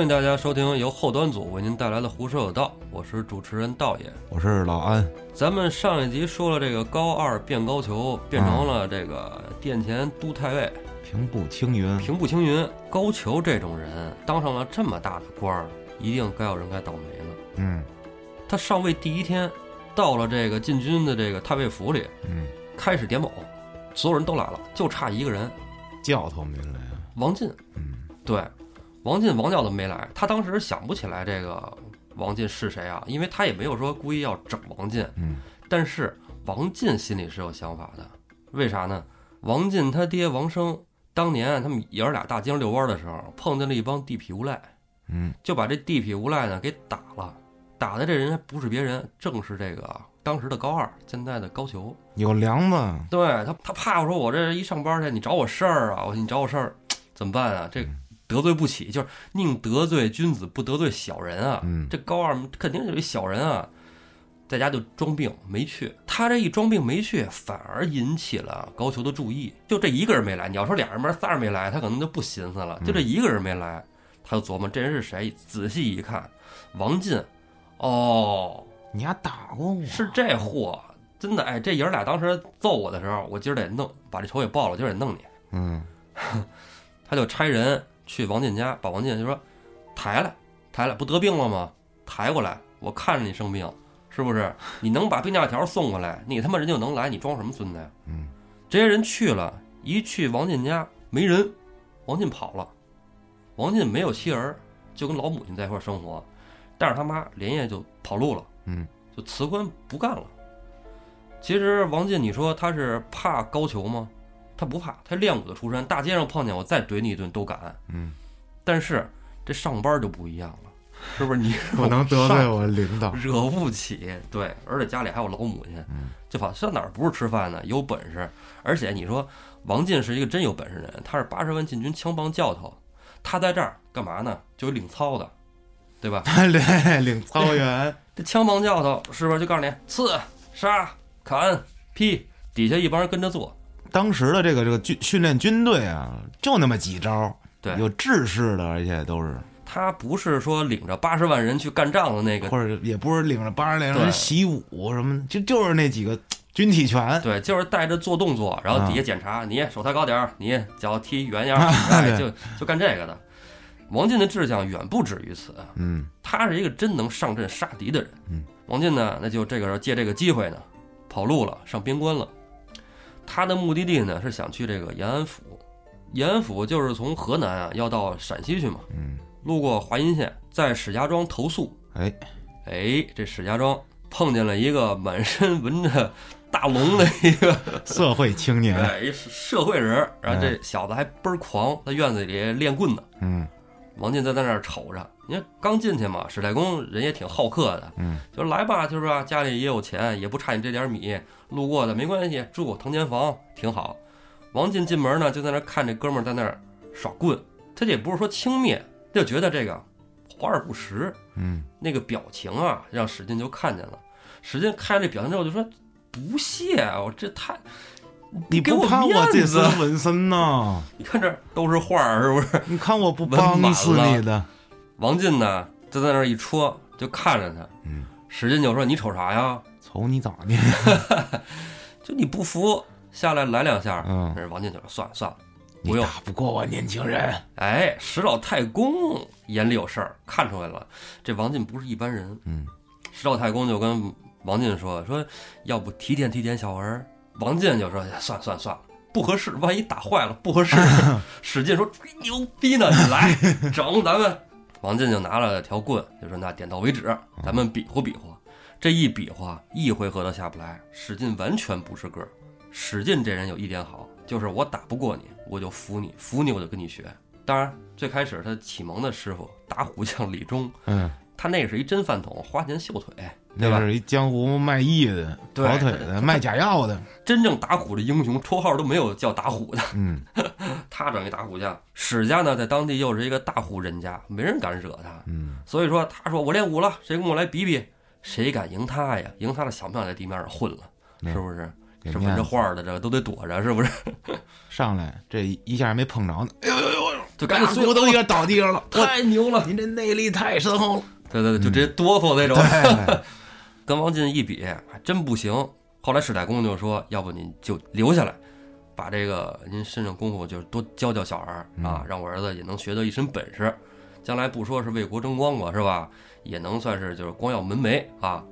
欢迎大家收听由后端组为您带来的《胡说有道》，我是主持人道爷。我是老安，咱们上一集说了这个高二变高俅，变成了这个殿前都太尉，平步青云。平步青云。高俅这种人当上了这么大的官儿，一定该有人该倒霉了。嗯他上位第一天，到了这个禁军的这个太尉府里，嗯，开始点卯，所有人都来了，就差一个人，教头没来啊。王进。嗯对，王进王教头没来，他当时想不起来这个王进是谁啊，因为他也没有说故意要整王进，嗯但是王进心里是有想法的，为啥呢？王进他爹王生当年他们爷儿俩大街上遛弯的时候，碰见了一帮地痞无赖，嗯就把这地痞无赖呢给打了，打的这人还不是别人，正是这个当时的高二，现在的高俅。有梁子。对他，他怕我说我这一上班去，你找我事儿啊，我说你找我事儿 怎么办啊？这得罪不起，就是宁得罪君子，不得罪小人啊。嗯这高二肯定有一小人啊，在家就装病没去。他这一装病没去，反而引起了高俅的注意。就这一个人没来，你要说俩人没仨人没来，他可能就不寻思了。就这一个人没来，他就琢磨这人是谁。仔细一看，王进，哦，你还打过我？是这货，真的哎，这爷俩当时揍我的时候，我今儿得弄，把这仇给报了，今儿得弄你。嗯 他就差人去王进家，把王进就说抬来，抬来，不得病了吗？抬过来，我看着你生病，是不是？你能把病假条送过来，你他妈人就能来，你装什么孙子呀？嗯这些人去了，一去王进家没人，王进跑了。王进没有妻儿，就跟老母亲在一块生活，但是他妈连夜就跑路了。嗯就辞官不干了。其实王进，你说他是怕高俅吗？他不怕，他练武的出身，大街上碰见我再怼你一顿都敢。嗯，但是这上班就不一样了，是不是？你 不能得罪我领导。惹不起，对，而且家里还有老母亲，嗯就跑上哪儿不是吃饭呢？有本事，而且你说王进是一个真有本事人，他是八十万禁军枪棒教头，他在这儿干嘛呢？就有领操的，对吧？对，领操员。这枪棒教头是不是就告诉你刺、杀、砍、劈，底下一帮人跟着做？当时的这个这个军训练军队啊，就那么几招，对有制式的，而且都是，他不是说领着八十万人去干仗的那个，或者也不是领着八十来对人习武什么，就就是那几个军体拳。对，就是带着做动作，然后底下检查，你手抬高点儿，你脚踢圆样儿，啊哎，就就干这个的。王进的志向远不止于此，嗯他是一个真能上阵杀敌的人。嗯，王进呢，那就这个时候借这个机会呢，跑路了，上边关了。他的目的地呢是想去这个延安府，延安府就是从河南啊要到陕西去嘛，嗯，路过华阴县，在史家庄投宿。哎，哎，这史家庄碰见了一个满身纹着大龙的一个 社会青年。哎一社会人，然后这小子还倍儿狂，在院子里练棍呢。嗯。王进在在那儿瞅着，你看刚进去嘛，史太公人也挺好客的，嗯，就来吧，就是说，家里也有钱，也不差你这点米，路过的没关系，住腾间房挺好。王进进门呢，就在那看这哥们儿在那儿耍棍，他这也不是说轻蔑，他就觉得这个华而不实，嗯，那个表情啊，让史进就看见了。史进看这表情之后就说：“不屑，我这太……你给我不怕我这身纹身呐？你看这都是画儿，是不是？”你看我不帮死你的。王进呢，就在那儿一戳，就看着他。嗯，史进就说：“你瞅啥呀？瞅你咋的？就你不服，下来来两下。”嗯这王进就说：“算了算了，不用。打不过我年轻人。哎，史老太公眼里有事儿，看出来了，这王进不是一般人。嗯，史老太公就跟王进说：“说要不提点提点小儿。”王进就说：“哎算了算了算了，不合适，万一打坏了不合适。”史进说：“吹牛逼呢，你来整咱们。”王进就拿了条棍，就说：“那点到为止，咱们比划比划。”这一比划，一回合都下不来。史进完全不是个儿。史进这人有一点好，就是我打不过你，我就服你，服你我就跟你学。当然，最开始他启蒙的师傅打虎将李忠，嗯，他那是一真饭桶，花钱秀腿，对吧？那是一江湖卖艺的、对跑腿的、卖假药的。真正打虎的英雄，绰号都没有叫打虎的。嗯 他整一打虎将，史家呢在当地又是一个大户人家，没人敢惹他。嗯，所以说，他说我练武了，谁跟我来比比？谁敢赢他呀？赢他的想不想在地面上混了？嗯是不是？给是纹着面子画的，这个都得躲着，是不是？上来这一下没碰着呢，哎呦呦呦呦，就赶紧碎骨头也倒地上了，太牛了！您这内力太深厚了。对对对，就直接哆嗦那种。对，跟王进一比，还真不行。后来史太公就说：“要不您就留下来，把这个您身上功夫就是多教教小儿啊，让我儿子也能学得一身本事，将来不说是为国争光吧，是吧？也能算是就是光耀门楣啊。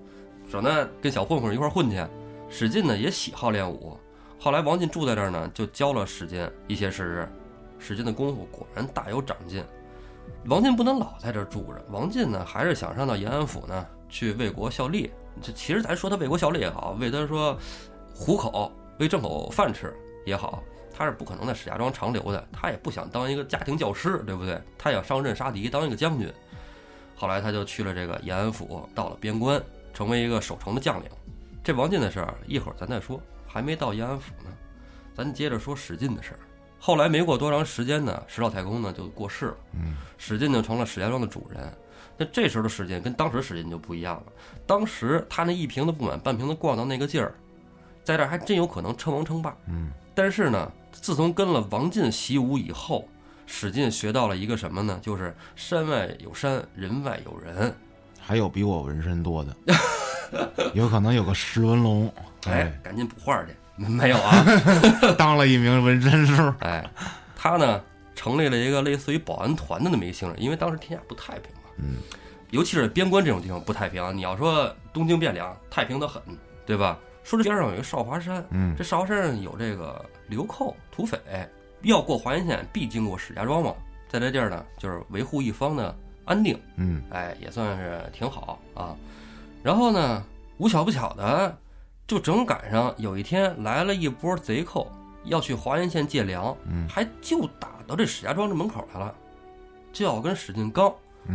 省得跟小混混一块儿混去。”史进呢也喜好练武，后来王进住在这儿呢，就教了史进一些事日。史进的功夫果然大有长进。王进不能老在这儿住着，王进呢还是想上到延安府呢去为国效力。这其实咱说他为国效力也好，为他说糊口、为挣口饭吃也好，他是不可能在石家庄长留的。他也不想当一个家庭教师，对不对？他想上阵杀敌，当一个将军。后来他就去了这个延安府，到了边关，成为一个守城的将领。这王进的事儿一会儿咱再说，还没到延安府呢，咱接着说史进的事儿。后来没过多长时间呢，石老太公呢就过世了，嗯，史进就成了石家庄的主人。那这时候的史进跟当时史进就不一样了，当时他那一瓶子不满半瓶子逛荡那个劲儿，在这儿还真有可能称王称霸。嗯，但是呢，自从跟了王进习武以后，史进学到了一个什么呢？就是山外有山，人外有人。还有比我纹身多的，有可能有个石文龙，哎，赶紧补画去。没有啊，当了一名纹身师。哎，他呢成立了一个类似于保安团的那么一个性质，因为当时天下不太平嘛，嗯，尤其是边关这种地方不太平。你要说东京汴梁太平的很，对吧？说这边上有一个少华山，嗯，这少华山上有这个流寇土匪，要过华阴县必经过石家庄嘛，在这地儿呢就是维护一方的安定，嗯，哎，也算是挺好啊。然后呢，无巧不巧的。就正赶上有一天来了一波贼寇，要去华阴县借粮，嗯，还就打到这石家庄这门口来了，就要跟史进刚，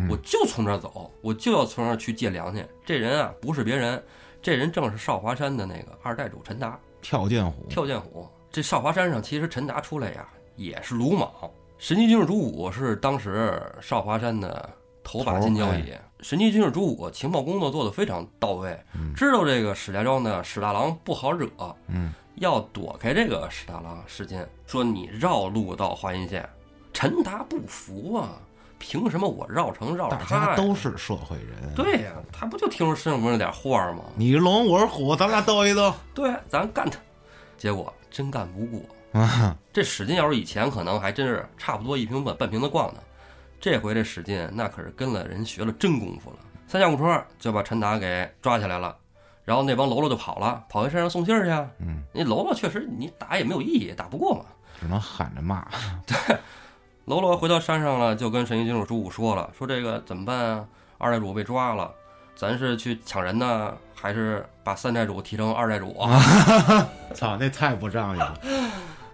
我就从这儿走，我就要从这儿去借粮去。这人啊，不是别人，这人正是少华山的那个二代主陈达，跳涧虎，跳涧虎。这少华山上其实陈达出来呀，也是鲁莽。神机军事主武是当时少华山的头把金交椅。神机军事主武情报工作做得非常到位，知道这个史家庄的史大郎不好惹，嗯，要躲开这个史大郎史进，说你绕路到华阴县，陈达不服啊，凭什么我绕城绕着大他呀？家都是社会人，对呀、他不就听说身上纹了点画吗？你是龙，我是虎，咱俩斗一斗。对，咱干他。结果真干不过，啊，这史进要是以前可能还真是差不多一瓶半半瓶子逛呢，这回这史进那可是跟了人学了真功夫了。三下五除二就把陈达给抓起来了，然后那帮喽啰就跑了，跑回山上送信儿去啊。嗯，那喽啰确实你打也没有意义，打不过嘛。只能喊着骂。喽啰回到山上了，就跟神医军主朱武说了，说这个怎么办啊？二代主被抓了，咱是去抢人呢，还是把三代主提成二代主啊？操，那太不仗义了。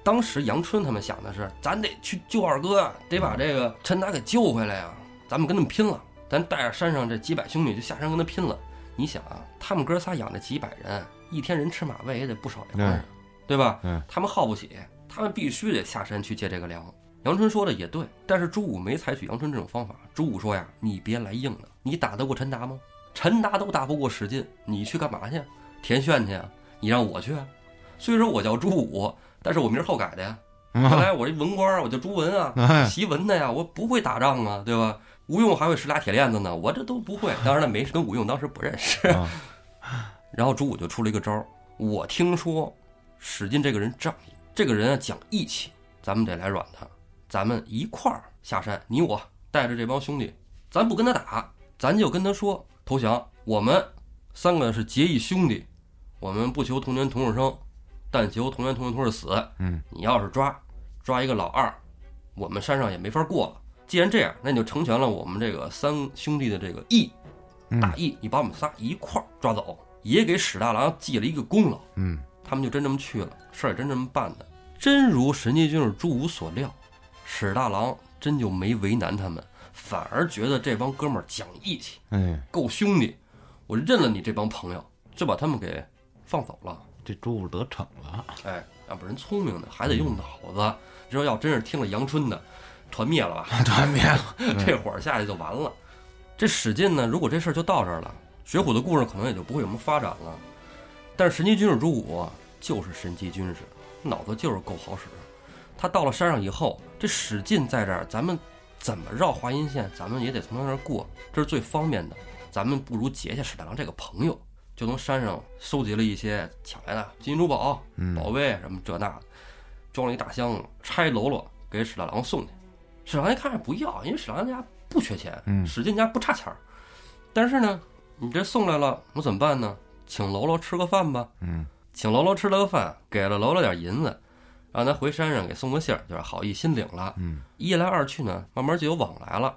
当时杨春他们想的是，咱得去救二哥啊，得把这个陈达给救回来呀、咱们跟他们拼了，咱带着山上这几百兄弟就下山跟他拼了。你想啊，他们哥仨养着几百人，一天人吃马喂也得不少粮食，对吧？嗯他们耗不起，他们必须得下山去借这个粮。杨春说的也对，但是朱武没采取杨春这种方法。朱武说呀：“你别来硬的，你打得过陈达吗？陈达都打不过史进，你去干嘛去？填炫去啊？你让我去啊？虽说我叫朱武，但是我名儿后改的呀。原来我这文官儿，我叫朱文啊，哎，习文的呀，我不会打仗啊，对吧？吴用还会使俩铁链子呢，我这都不会。当然了，没跟吴用当时不认识。啊然后朱武就出了一个招儿，我听说史进这个人仗义，这个人啊讲义气，咱们得来软他，咱们一块儿下山，你我带着这帮兄弟，咱不跟他打，咱就跟他说投降。我们三个是结义兄弟，我们不求同年同日生，但求同年同日同日死。嗯，你要是抓抓一个老二，我们山上也没法过了。既然这样，那你就成全了我们这个三兄弟的这个义，嗯大义。你把我们仨一块儿抓走，也给史大郎记了一个功劳。嗯，他们就真这么去了，事儿也真这么办的。真如神机军师朱武所料，史大郎真就没为难他们，反而觉得这帮哥们儿讲义气，哎，够兄弟，我认了你这帮朋友，就把他们给放走了。这朱五得逞了。哎，要不人聪明的还得用脑子。你说要真是听了杨春的，团灭了吧？团灭了。这会儿下去就完了。这史进呢，如果这事儿就到这儿了，水浒的故事可能也就不会有什么发展了。但是神机军事朱武啊就是神机军师，脑子就是够好使。他到了山上以后，这史进在这儿，咱们怎么绕华阴县，咱们也得从他那儿过，这是最方便的。咱们不如结下史大郎这个朋友，就从山上收集了一些抢来的金银珠宝、嗯宝贝什么这那的，装了一大箱子，拆喽啰给史大郎送去。史大郎一看不要，因为史大郎家不缺钱，嗯史进家不差钱儿。但是呢，你这送来了，我怎么办呢？请喽啰吃个饭吧。嗯请喽啰吃了个饭，给了喽啰点银子，让他回山上给送个信儿，就是好意心领了。嗯一来二去呢，慢慢就有往来了，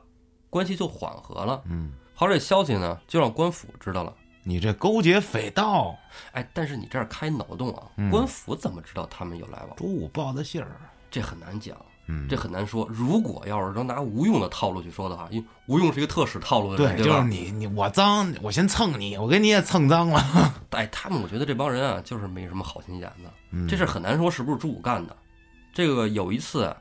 关系就缓和了。嗯，好，这消息呢就让官府知道了。你这勾结匪盗，哎，但是你这儿开脑洞啊，嗯官府怎么知道他们有来往？朱武报的信儿，这很难讲，嗯，这很难说。如果要是说拿吴用的套路去说的话，因为吴用是一个特使套路的对，人，对吧就是？你你我脏，我先蹭你，我给你也蹭脏了，哎，他们我觉得这帮人啊，就是没什么好心眼子。嗯这事儿很难说是不是朱武干的。这个有一次，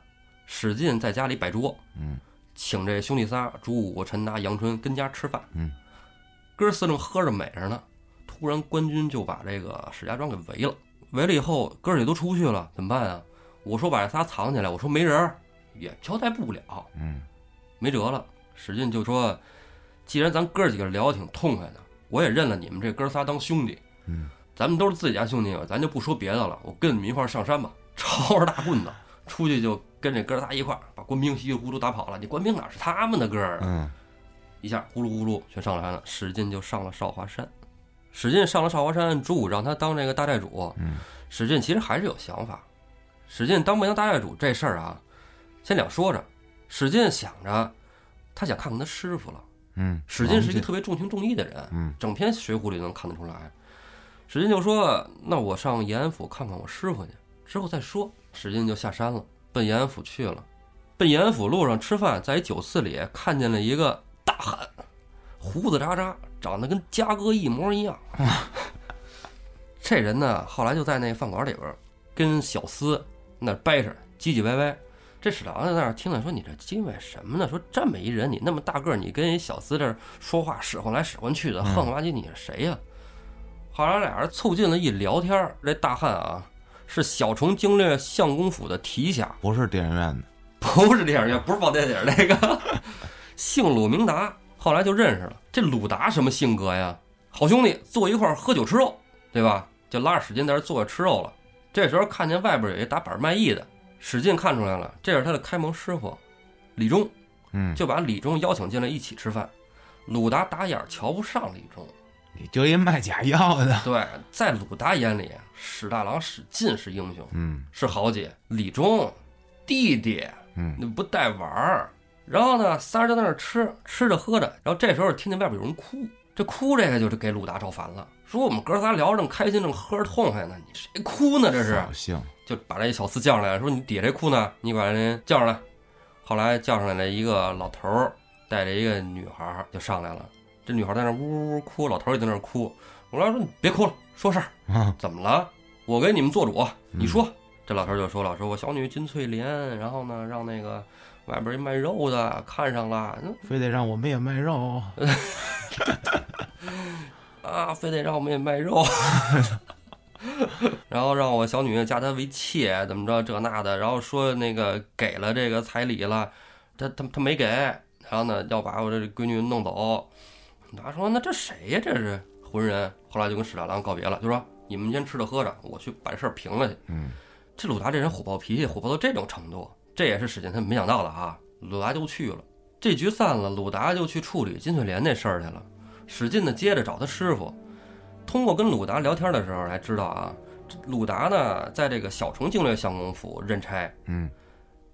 史进在家里摆桌，嗯，请这兄弟仨朱武、陈达、杨春跟家吃饭，嗯，哥四正喝着美着呢，突然官军就把这个史家庄给围了。围了以后，哥儿几都出不去了，怎么办啊？我说把这仨藏起来，我说没人儿，也交代不了，嗯没辙了。史进就说：“既然咱哥儿几个聊得挺痛快的，我也认了你们这哥仨当兄弟，嗯，咱们都是自己家兄弟，咱就不说别的了，我跟你们一块儿上山吧，抄着大棍子出去就跟这哥仨一块儿把官兵稀里糊涂打跑了。你官兵哪是他们的哥儿啊？嗯一下呼噜呼噜全上了山了。史进就上了少华山，史进上了少华山，朱武让他当这个大寨主。嗯，史进其实还是有想法。史进当不当大寨主这事儿啊，先两说着。史进想着，他想看看他师傅了。嗯，史进是一个特别重情重义的人，嗯整篇《水浒》里能看得出来。史进就说：“那我上延安府看看我师傅去，之后再说。”史进就下山了，奔延安府去了。奔延安府路上吃饭，在一酒肆里看见了一个大汉，胡子渣渣，长得跟嘉哥一模一样。这人呢，后来就在那饭馆里边跟小厮那掰扯，唧唧歪歪。这史大郎在那儿听了，说：“你这叽歪什么呢？说这么一人，你那么大个儿，你跟一小厮这儿说话使唤来使唤去的，嗯横了吧唧，你是谁呀、后来俩人凑近了一聊天儿，这大汉啊是小虫经略相公府的提辖，不是电影院的，不是电影院，不是放电影那个，姓鲁明达。后来就认识了。这鲁达什么性格呀？好兄弟，坐一块儿喝酒吃肉，对吧？就拉着史进在这儿坐着吃肉了。这时候看见外边有一打板卖艺的，史进看出来了，这是他的开蒙师傅李忠，嗯，就把李忠邀请进来一起吃饭。鲁达打眼儿瞧不上李忠，你就一卖假药的，对，在鲁达眼里，史大郎史进是英雄，嗯是豪杰，李忠弟弟，嗯你不带玩儿。然后呢，仨人就在那儿吃，吃着喝着。然后这时候听见外边有人哭，这哭这个就是给鲁达招烦了，说我们哥仨聊着正开心，正喝着痛快呢，你谁哭呢？这是扫兴，就把这小厮叫上来，说你底下谁哭呢？你把人叫上来。后来叫上来了一个老头儿，带着一个女孩儿就上来了。这女孩在那呜呜呜哭，老头儿也在那哭。我老说你别哭了，说事儿，啊怎么了？我给你们做主，嗯你说。这老头儿就说了，说我小女金翠莲，然后呢，让那个外边一卖肉的看上了，非得让我们也卖肉，啊，非得让我们也卖肉，然后让我小女嫁他为妾，怎么着这那的，然后说那个给了这个彩礼了，他他他没给，然后呢要把我这闺女弄走。他说那这谁呀？这是浑人。后来就跟史大郎告别了，就说你们先吃着喝着，我去把这事儿平了去。嗯这鲁达这人火爆脾气，火爆到这种程度，这也是史进他没想到的啊。鲁达就去了，这局散了，鲁达就去处理金翠莲那事儿去了。史进呢，接着找他师傅，通过跟鲁达聊天的时候才知道啊，这鲁达呢在这个小虫经略相公府任差，嗯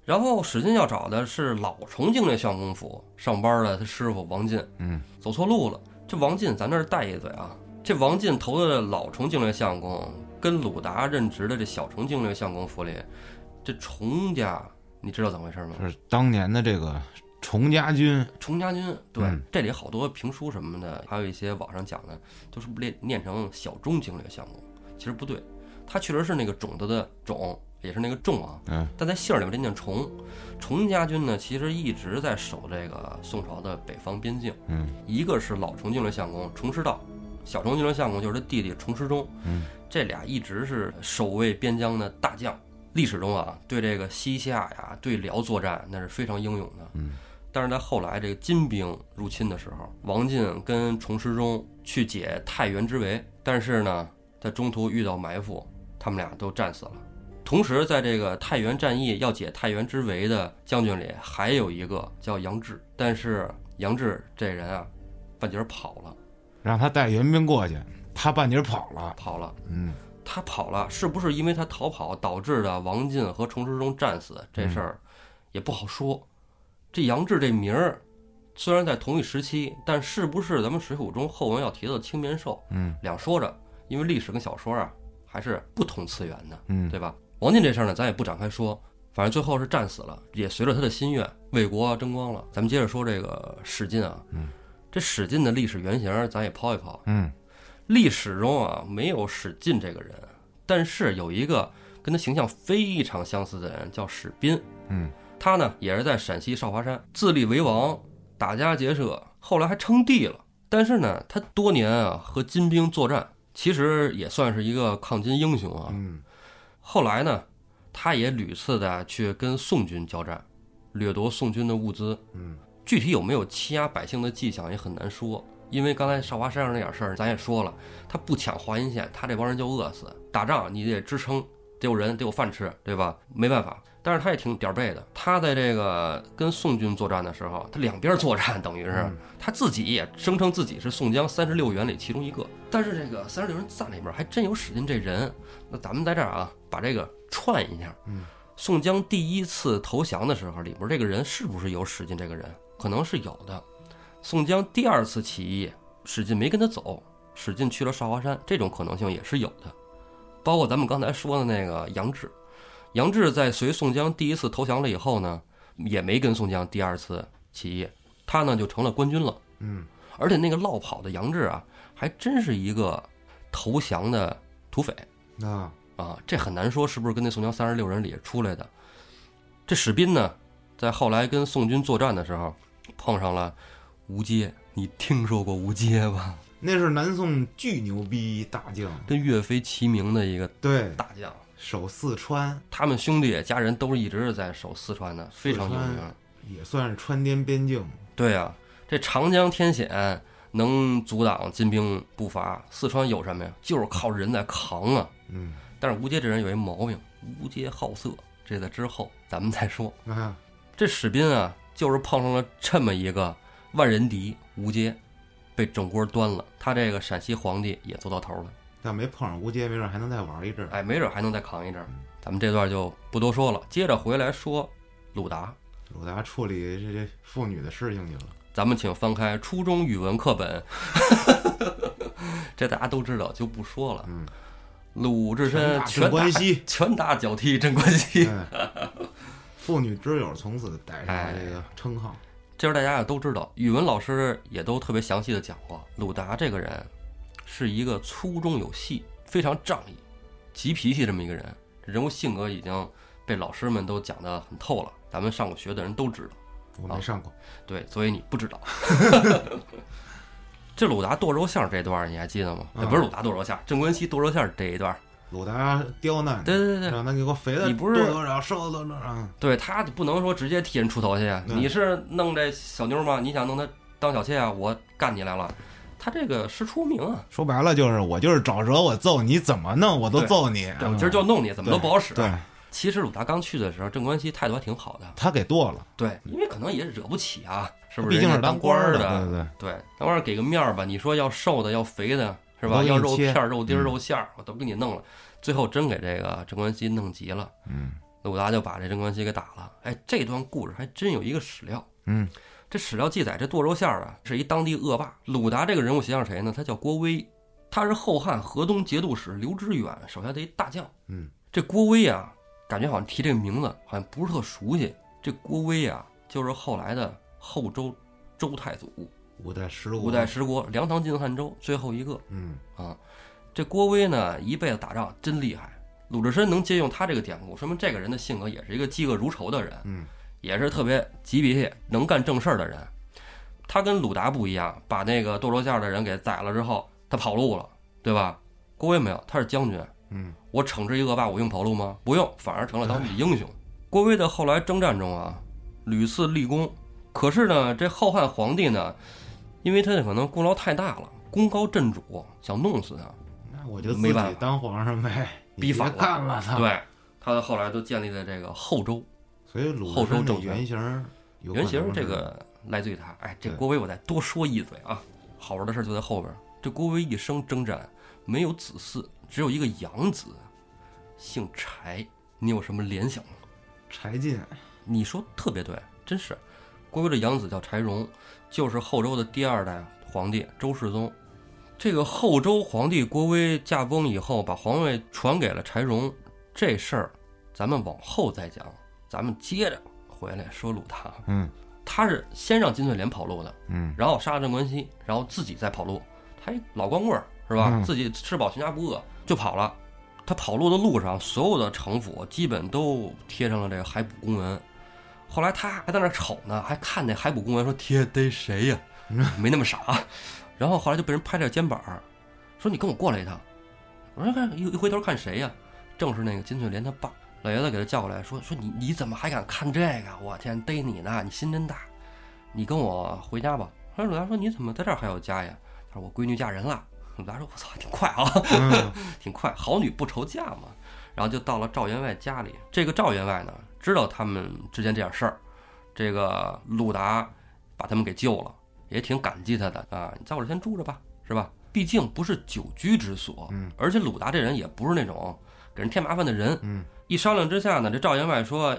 然后史进要找的是老虫经略相公府上班的他师傅王进，嗯走错路了。这王进，咱这儿带一嘴啊，这王进投的老虫经略相公，跟鲁达任职的这小虫经略相公府里，这虫家，你知道怎么回事吗？是当年的这个崇家军，崇家军，对，嗯这里好多评书什么的，还有一些网上讲的，都是念念成小钟经略相公，其实不对，它确实是那个种子的种，也是那个种啊，嗯但在姓儿里面这念崇。崇家军呢，其实一直在守这个宋朝的北方边境。嗯一个是老崇经略相公崇师道，小崇经略相公就是他弟弟崇师忠，嗯这俩一直是守卫边疆的大将。历史中啊，对这个西夏呀、对辽作战那是非常英勇的。嗯，但是在后来这个金兵入侵的时候，王进跟崇师中去解太原之围，但是呢，在中途遇到埋伏，他们俩都战死了。同时，在这个太原战役要解太原之围的将军里，还有一个叫杨志，但是杨志这人啊，半截跑了，让他带援兵过去，他半截跑了。跑了。嗯，他跑了，是不是因为他逃跑导致的王进和崇师忠战死？这事儿也不好说。这杨志这名儿虽然在同一时期，但是不是咱们《水浒》中后文要提到的青面兽？嗯，两说着，因为历史跟小说啊还是不同次元的，嗯，对吧？王进这事儿呢，咱也不展开说，反正最后是战死了，也随着他的心愿为国争光了。咱们接着说这个史进啊，嗯，这史进的历史原型咱也抛一抛。嗯，历史中啊没有史进这个人，但是有一个跟他形象非常相似的人叫史斌。嗯，他呢也是在陕西少华山自立为王，打家劫舍，后来还称帝了。但是呢，他多年啊和金兵作战，其实也算是一个抗金英雄啊。嗯，后来呢，他也屡次的去跟宋军交战，掠夺宋军的物资。嗯，具体有没有欺压百姓的迹象也很难说，因为刚才少华山上那点事儿，咱也说了，他不抢华阴县，他这帮人就饿死。打仗你得支撑，得有人，得有饭吃，对吧？没办法，但是他也挺点儿背的。他在这个跟宋军作战的时候，他两边作战，等于是嗯他自己也声称自己是宋江三十六员里其中一个。但是这个三十六人赞里边还真有史进这人。那咱们在这儿啊，把这个串一下。嗯，宋江第一次投降的时候，里边这个人是不是有史进这个人？可能是有的。宋江第二次起义，史进没跟他走，史进去了少华山，这种可能性也是有的。包括咱们刚才说的那个杨志，杨志在随宋江第一次投降了以后呢，也没跟宋江第二次起义，他呢就成了官军了。嗯，而且那个落跑的杨志啊，还真是一个投降的土匪啊，啊，这很难说是不是跟那宋江三十六人里出来的。这史斌呢，在后来跟宋军作战的时候，碰上了吴阶，你听说过吴阶吧？那是南宋巨牛逼大将，跟岳飞齐名的一个对，大将，守四川他们兄弟家人都是一直在守四川的，非常有名。也算是川滇边境。对啊，这长江天险能阻挡金兵步伐，四川有什么呀？就是靠人在扛啊。嗯但是吴阶这人有一毛病，吴阶好色，这在之后咱们再说。啊，这史斌啊，就是碰上了这么一个万人敌吴阶，被整锅端了。他这个陕西皇帝也做到头了，但没碰上吴阶，没准还能再玩一阵儿。哎，没准还能再扛一阵儿。咱们这段就不多说了，接着回来说鲁达。鲁达处理这这妇女的事情去了。咱们请翻开初中语文课本，这大家都知道，就不说了。嗯，鲁智深拳打镇拳打关西，拳打脚踢镇关西。哎妇女之友从此带上了这个称号。这时大家也都知道，语文老师也都特别详细的讲过，鲁达这个人是一个粗中有细、非常仗义、急脾气这么一个人。人物性格已经被老师们都讲得很透了，咱们上过学的人都知道。我没上过，对，所以你不知道。这鲁达剁肉馅儿这段儿你还记得吗？不是鲁达剁肉馅儿，镇关西剁肉馅儿这一段儿。鲁达刁难，对对对让他给我肥的你不是多多少瘦多多少，对，他不能说直接替人出头去你是弄这小妞吗？你想弄她当小妾啊？我干你来了。他这个是出名啊，说白了就是我就是找辙我揍你，怎么弄我都揍你。对我今儿就弄你，怎么都不好使。对，其实鲁达刚去的时候，镇关西态度还挺好的。他给剁了，对，因为可能也惹不起啊，是不是？毕竟是当官儿的，对对对，当官儿给个面儿吧，你说要瘦的，要肥的，是吧？要肉片儿、肉丁肉馅儿，我都给你弄了。最后真给这个镇关西弄急了，嗯鲁达就把这镇关西给打了。哎，这段故事还真有一个史料。嗯这史料记载，这剁肉馅儿啊是一当地恶霸。鲁达这个人物形象谁呢？他叫郭威，他是后汉河东节度使刘知远手下的一大将。嗯，这郭威啊，感觉好像提这个名字好像不是特熟悉。这郭威啊，就是后来的后周周太祖，五代十国，五代十国梁唐晋汉周最后一个嗯啊。这郭威呢，一辈子打仗真厉害。鲁智深能借用他这个典故，说明这个人的性格也是一个嫉恶如仇的人。嗯也是特别急脾气、能干正事儿的人。他跟鲁达不一样，把那个剁肉馅儿的人给宰了之后，他跑路了，对吧？郭威没有，他是将军。嗯，我我惩治一恶霸，我用跑路吗？不用，反而成了当地英雄。郭威的后来征战中啊，屡次立功，可是呢，这后汉皇帝呢，因为他可能功劳太大了，功高震主，想弄死他。那我就自没办法己当皇上呗，逼反了干了他。，对，他后来都建立在这个后周。所以鲁后周政权原型原型这个来自于他。哎，这郭威我再多说一嘴啊，好玩的事儿就在后边儿。这郭威一生征战，没有子嗣，只有一个养子，姓柴。你有什么联想吗？柴进，你说特别对，真是。郭威的养子叫柴荣，就是后周的第二代皇帝周世宗。这个后周皇帝郭威驾崩以后，把皇位传给了柴荣，这事儿咱们往后再讲。咱们接着回来说鲁达，嗯他是先让金翠莲跑路的，嗯然后杀了镇关西，然后自己再跑路。他一老光棍是吧？嗯自己吃饱全家不饿，就跑了。他跑路的路上，所有的城府基本都贴上了这个海捕公文。后来他还在那儿瞅呢，还看那海捕公文说天逮谁呀、没那么傻。然后后来就被人拍着肩膀儿，说你跟我过来一趟。我说看一一回头看谁呀、正是那个金翠莲他爸。老爷子给他叫过来说说你你怎么还敢看这个？我天，逮你呢！你心真大。你跟我回家吧。后来鲁达说你怎么在这儿还有家呀？他说我闺女嫁人了。鲁达说我操，挺快啊。嗯挺快，好女不愁嫁嘛。然后就到了赵员外家里。这个赵员外呢，知道他们之间这点事儿，这个鲁达把他们给救了，也挺感激他的啊。你在我这先住着吧，是吧？毕竟不是久居之所，嗯，而且鲁达这人也不是那种给人添麻烦的人。嗯，一商量之下呢，这赵员外说，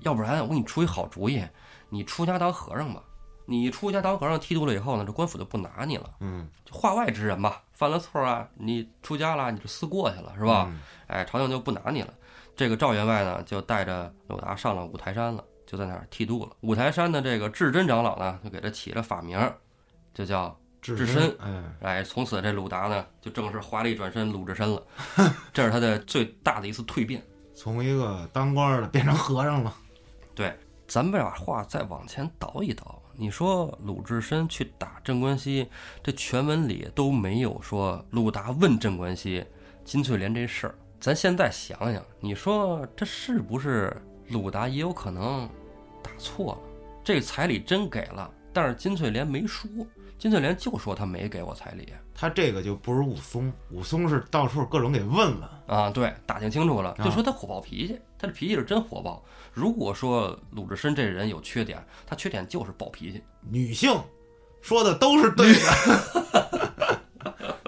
要不然我给你出一好主意，你出家当和尚吧。你出家当和尚剃度了以后呢，这官府就不拿你了。嗯话外之人吧，犯了错啊，你出家了，你就思过去了，是吧？嗯哎，朝廷就不拿你了。这个赵员外呢，就带着鲁达上了五台山了，就在那儿剃度了。五台山的这个智真长老呢，就给他起了法名儿，就叫智智深哎，哎，从此这鲁达呢，就正式华丽转身鲁智深了。这是他的最大的一次蜕变。从一个当官儿的变成和尚了。对，咱们把话再往前倒一倒，你说鲁智深去打镇关西，这全文里都没有说鲁达问镇关西金翠莲这事儿。咱现在想想，你说这是不是鲁达也有可能打错了？这个彩礼真给了，但是金翠莲没说，金翠莲就说她没给我彩礼他这个就不如武松，武松是到处各种给问了。啊。对，打听清楚了，啊就说他火爆脾气，他这脾气是真火爆。如果说鲁智深这人有缺点，他缺点就是暴脾气。女性说的都是对的，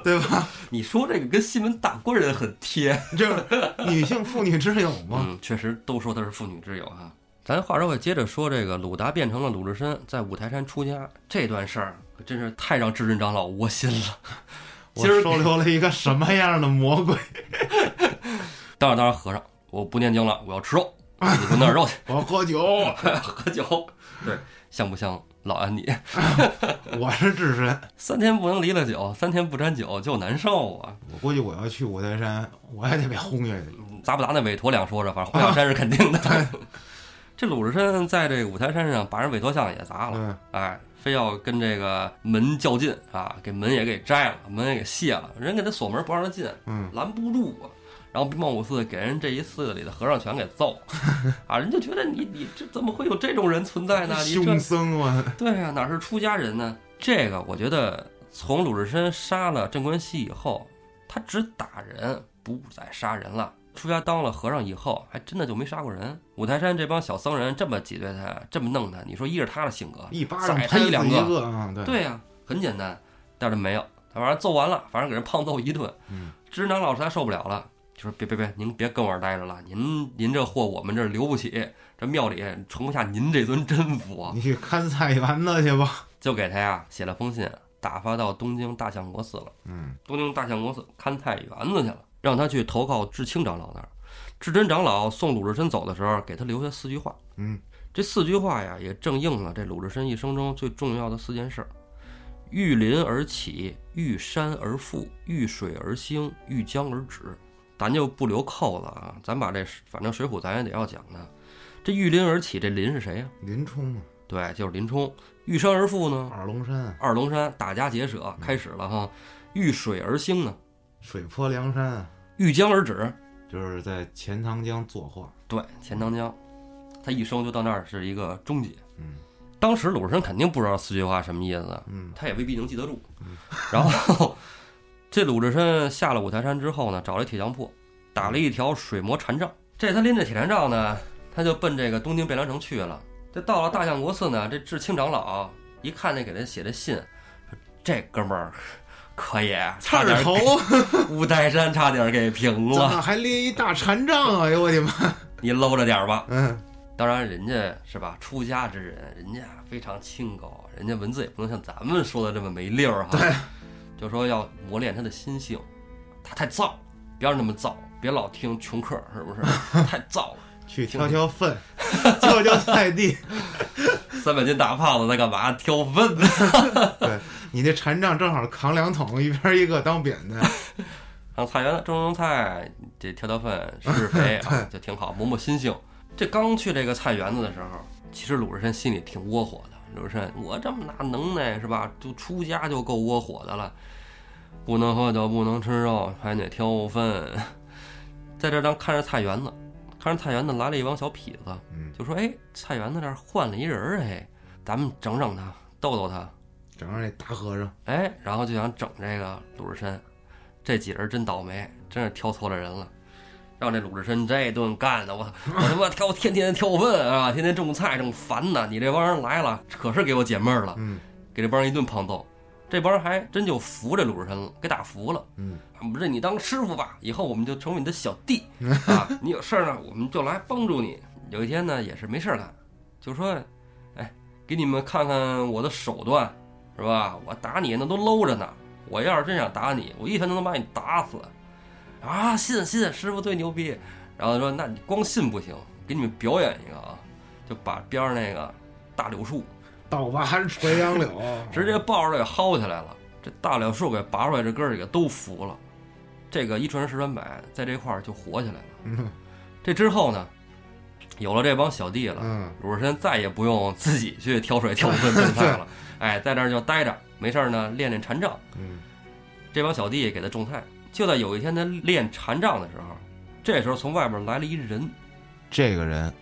对吧？你说这个跟西门大官人很贴，这女性妇女之友嘛。嗯，确实都说她是妇女之友哈。咱话说回，接着说这个鲁达变成了鲁智深，在五台山出家这段事儿，可真是太让智真长老窝心了。我今儿收留了一个什么样的魔鬼？当然，当然，和尚，我不念经了，我要吃肉，你给我弄点肉去，我要喝酒，喝酒。对，香不香？老安你 我是智深。三天不能离了酒，三天不沾酒就难受啊。我估计我要去五台山，我也得被轰下去。砸不砸那韦陀两说着，反正黄小山是肯定的。这鲁智深在这个五台山上把人韦陀像也砸了，嗯，哎，非要跟这个门较劲啊，给门也给摘了，门也给卸了，人给他锁门不让他进，嗯，拦不住啊。然后兵报五寺给人这一寺里的和尚全给揍了 啊，人就觉得你你这怎么会有这种人存在呢？你这凶僧啊！对啊，哪是出家人呢？这个我觉得从鲁智深杀了镇关西以后，他只打人，不再杀人了。出家当了和尚以后，还真的就没杀过人。五台山这帮小僧人这么挤兑他，这么弄他，你说依着他的性格，一巴掌宰他拍一一两个，啊！对，对呀、很简单。但是没有，他反正揍完了，反正给人胖揍一顿。嗯，智长老师他受不了了，就说别别别，您别跟我这儿待着了，您您这货我们这儿留不起，这庙里盛不下您这尊真佛。你去看菜园子去吧。就给他呀写了封信，打发到东京大相国寺了。嗯，东京大相国寺看菜园子去了，让他去投靠智清长老那儿。智真长老送鲁智深走的时候，给他留下四句话。嗯，这四句话呀，也正应了这鲁智深一生中最重要的四件事儿：遇林而起，遇山而富，遇水而兴，遇江而止。咱就不留扣子啊，咱把这反正《水浒》咱也得要讲的。这遇林而起，这林是谁呀？林冲啊，对，就是林冲。遇山而富呢？二龙山，二龙山打家劫舍开始了哈，遇水而兴呢，水泊梁山啊，遇江而止，就是在钱塘江作画。对，钱塘江，他一生就到那儿是一个终结。嗯当时鲁智深肯定不知道四句话什么意思，嗯他也未必能记得住。然后这鲁智深下了五台山之后呢，找了一铁匠铺，打了一条水磨禅杖。这他拎着铁禅杖呢，他就奔这个东京汴梁城去了。这到了大相国寺呢，这智清长老一看那给他写的信，说这哥们儿可以，差点儿头，五台山差点给平了，怎么还拎一大禅杖啊？哎呦我的妈！你搂着点儿吧。嗯当然，人家是吧，出家之人，人家非常清高，人家文字也不能像咱们说的这么没溜儿哈。对，就说要磨练他的心性，他太燥，不要那么燥，别老听穷客，是不是？太燥了，去挑挑粪，浇浇菜地。三百斤大胖子在干嘛？挑粪呢。对你这禅杖正好扛两桶，一边一个当扁担。让菜园子种种菜，这挑挑粪施肥啊，就挺好，磨磨心性。这刚去这个菜园子的时候，其实鲁智深心里挺窝火的。鲁智深，我这么大能耐是吧？就出家就够窝火的了，不能喝酒，不能吃肉，还得挑粪，在这儿当看着菜园子，看着菜园子来了一帮小痞子，嗯，就说：“哎，菜园子这儿换了一人儿，哎，咱们整整他，逗逗他。”整上那大和尚。哎，然后就想整这个鲁智深，这几人真倒霉，真是挑错了人了，让这鲁智深这顿干的，我，我他妈挑天天挑粪啊，天天种菜正烦呢，你这帮人来了，可是给我解闷儿了，嗯。给这帮人一顿胖揍，这帮人还真就服这鲁智深了，给打服了，嗯，不是你当师傅吧，以后我们就成为你的小弟 啊，你有事儿呢，我们就来帮助你。有一天呢，也是没事儿干，就说，哎，给你们看看我的手段，是吧？我打你那都搂着呢，我要是真想打你，我一拳就能把你打死。啊，信信，师傅最牛逼。然后说，那你光信不行，给你们表演一个啊，就把边上那个大柳树倒拔垂杨柳，直接抱着给薅起来了，这大柳树给拔出来，这哥儿几个都服了。这个一传十传百，在这块儿就火起来了。嗯这之后呢，有了这帮小弟了，嗯鲁智深再也不用自己去挑水挑粪 种菜了，哎，在那儿就待着，没事儿呢练练禅杖。嗯这帮小弟给他种菜。就在有一天他练禅杖的时候，这时候从外边来了一人，这个人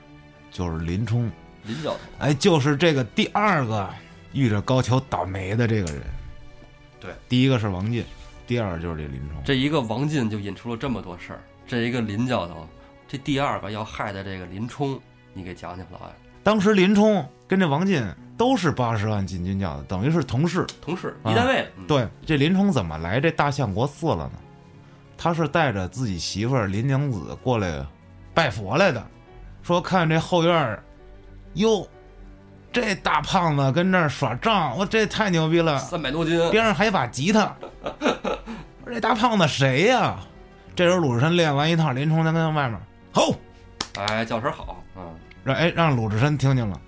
就是林冲，林教头。哎，就是这个第二个遇着高俅倒霉的这个人。对，第一个是王进，第二个就是这林冲。这一个王进就引出了这么多事儿，这一个林教头，这第二个要害的这个林冲，你给讲讲，老安。当时林冲跟这王进都是八十万禁军教的，等于是同事。同事啊一单位对，这林冲怎么来这大相国寺了呢？他是带着自己媳妇儿林娘子过来拜佛来的，说看这后院儿，哟，这大胖子跟这儿耍仗，我这太牛逼了，三百多斤，边上还有把吉他。我说这大胖子谁呀、这时候鲁智深练完一套，林冲在跟外面吼，哎，叫声好，嗯，让哎让鲁智深听见了，